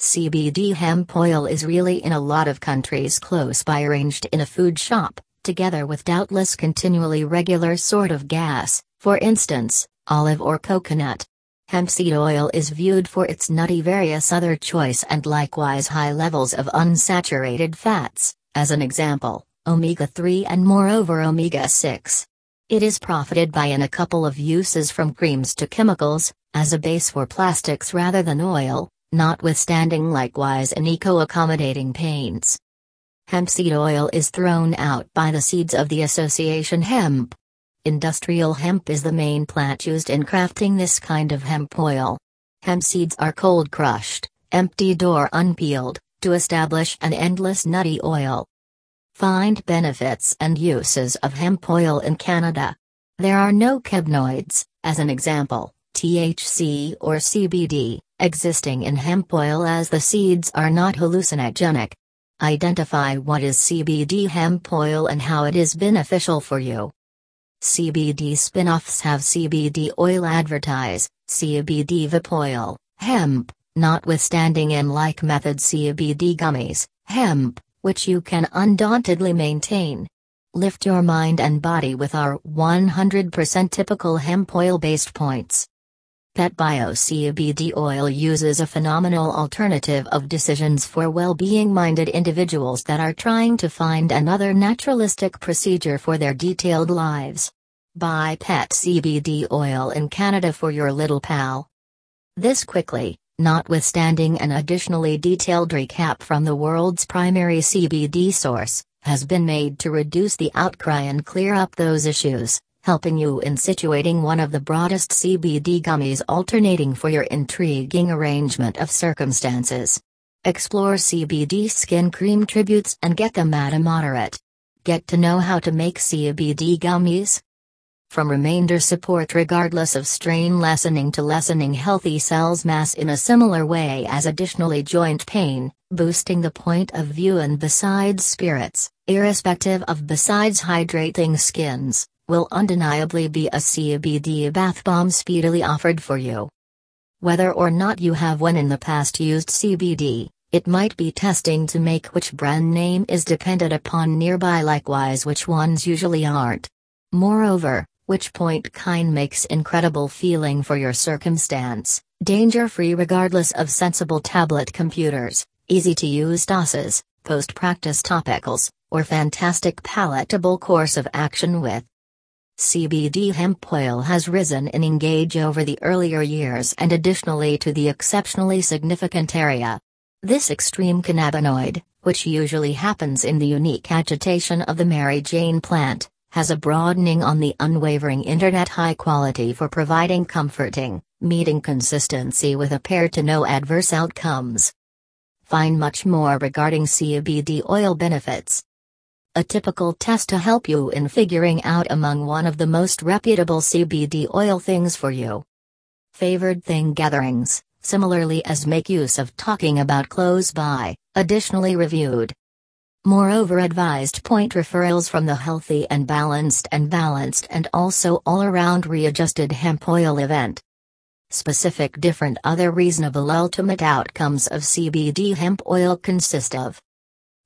CBD hemp oil is really in a lot of countries close by arranged in a food shop, together with doubtless continually regular sort of gas, for instance, olive or coconut. Hemp seed oil is viewed for its nutty various other choice and likewise high levels of unsaturated fats, as an example, omega-3 and moreover omega-6. It is profited by in a couple of uses from creams to chemicals, as a base for plastics rather than oil, notwithstanding likewise in eco-accommodating paints. Hemp seed oil is thrown out by the seeds of the association hemp. Industrial hemp is the main plant used in crafting this kind of hemp oil. Hemp seeds are cold crushed, emptied or unpeeled, to establish an endless nutty oil. Find benefits and uses of hemp oil in Canada. There are no cannabinoids, as an example, THC or CBD, existing in hemp oil as the seeds are not hallucinogenic. Identify what is CBD hemp oil and how it is beneficial for you. CBD spin-offs have CBD oil advertise, CBD vape oil, hemp, notwithstanding in like method CBD gummies, hemp, which you can undauntedly maintain. Lift your mind and body with our 100% typical hemp oil based points. PetBio CBD oil uses a phenomenal alternative of decisions for well-being minded individuals that are trying to find another naturalistic procedure for their detailed lives. Buy Pet CBD oil in Canada for your little pal. This quickly, notwithstanding an additionally detailed recap from the world's primary CBD source, has been made to reduce the outcry and clear up those issues helping you in situating one of the broadest CBD gummies alternating for your intriguing arrangement of circumstances. Explore CBD skin cream tributes and get them at a moderate. Get to know how to make CBD gummies? From remainder support regardless of strain lessening to lessening healthy cells mass in a similar way as additionally joint pain, boosting the point of view and besides spirits, irrespective of besides hydrating skins, will undeniably be a CBD bath bomb speedily offered for you. Whether or not you have when in the past used CBD, it might be testing to make which brand name is dependent upon nearby likewise which ones usually aren't. Moreover, which point kind makes incredible feeling for your circumstance, danger-free regardless of sensible tablet computers, easy-to-use DOSes, post-practice topicals, or fantastic palatable course of action with CBD hemp oil has risen in engage over the earlier years and additionally to the exceptionally significant area. This extreme cannabinoid, which usually happens in the unique agitation of the Mary Jane plant, has a broadening on the unwavering internet high quality for providing comforting, meeting consistency with a pair to no adverse outcomes. Find much more regarding CBD oil benefits a typical test to help you in figuring out among one of the most reputable CBD oil things for you. Favored thing gatherings, similarly as make use of talking about close by, additionally reviewed. Moreover, advised point referrals from the healthy and balanced and balanced and also all around readjusted hemp oil event. Specific different other reasonable ultimate outcomes of CBD hemp oil consist of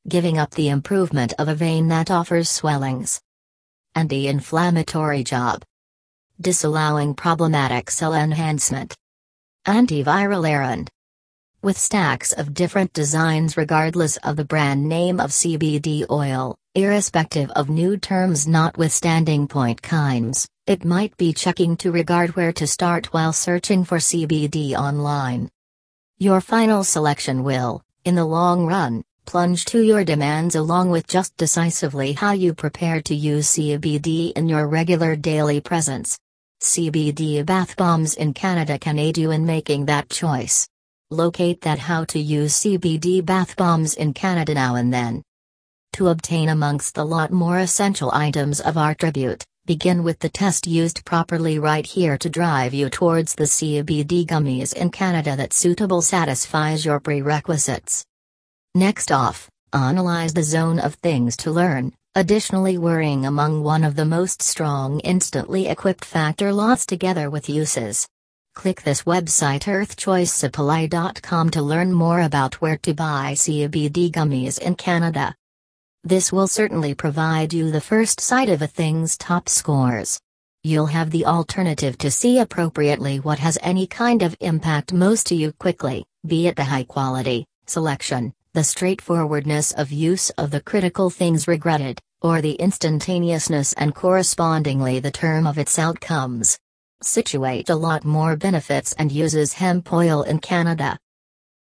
giving up the improvement of a vein that offers swellings. Anti-inflammatory job. Disallowing problematic cell enhancement. Antiviral errand. With stacks of different designs regardless of the brand name of CBD oil, irrespective of new terms notwithstanding point kinds, it might be checking to regard where to start while searching for CBD online. Your final selection will, in the long run, Plunge to your demands along with just decisively how you prepare to use CBD in your regular daily presence. CBD bath bombs in Canada can aid you in making that choice. Locate that how to use CBD bath bombs in Canada now and then. To obtain amongst the lot more essential items of our tribute, begin with the test used properly right here to drive you towards the CBD gummies in Canada that suitable satisfies your prerequisites. Next off, analyze the zone of things to learn, additionally worrying among one of the most strong instantly equipped factor lots together with uses. Click this website earthchoicesupply.com to learn more about where to buy CBD gummies in Canada. This will certainly provide you the first sight of a thing's top scores. You'll have the alternative to see appropriately what has any kind of impact most to you quickly, be it the high quality, selection, the straightforwardness of use of the critical things regretted, or the instantaneousness and correspondingly the term of its outcomes. Situate a lot more benefits and uses hemp oil in Canada.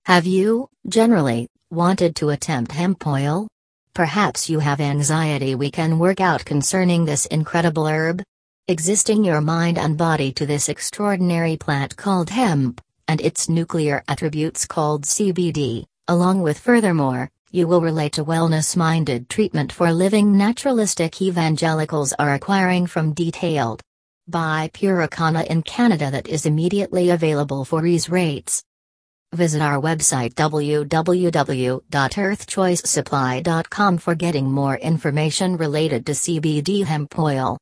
Have you, generally, wanted to attempt hemp oil? Perhaps you have anxiety we can work out concerning this incredible herb? Existing your mind and body to this extraordinary plant called hemp, and its nuclear attributes called CBD, along with furthermore, you will relate to wellness minded treatment for living naturalistic evangelicals are acquiring from detailed Buy Puricana in Canada that is immediately available for ease rates. Visit our website www.earthchoicesupply.com for getting more information related to CBD hemp oil.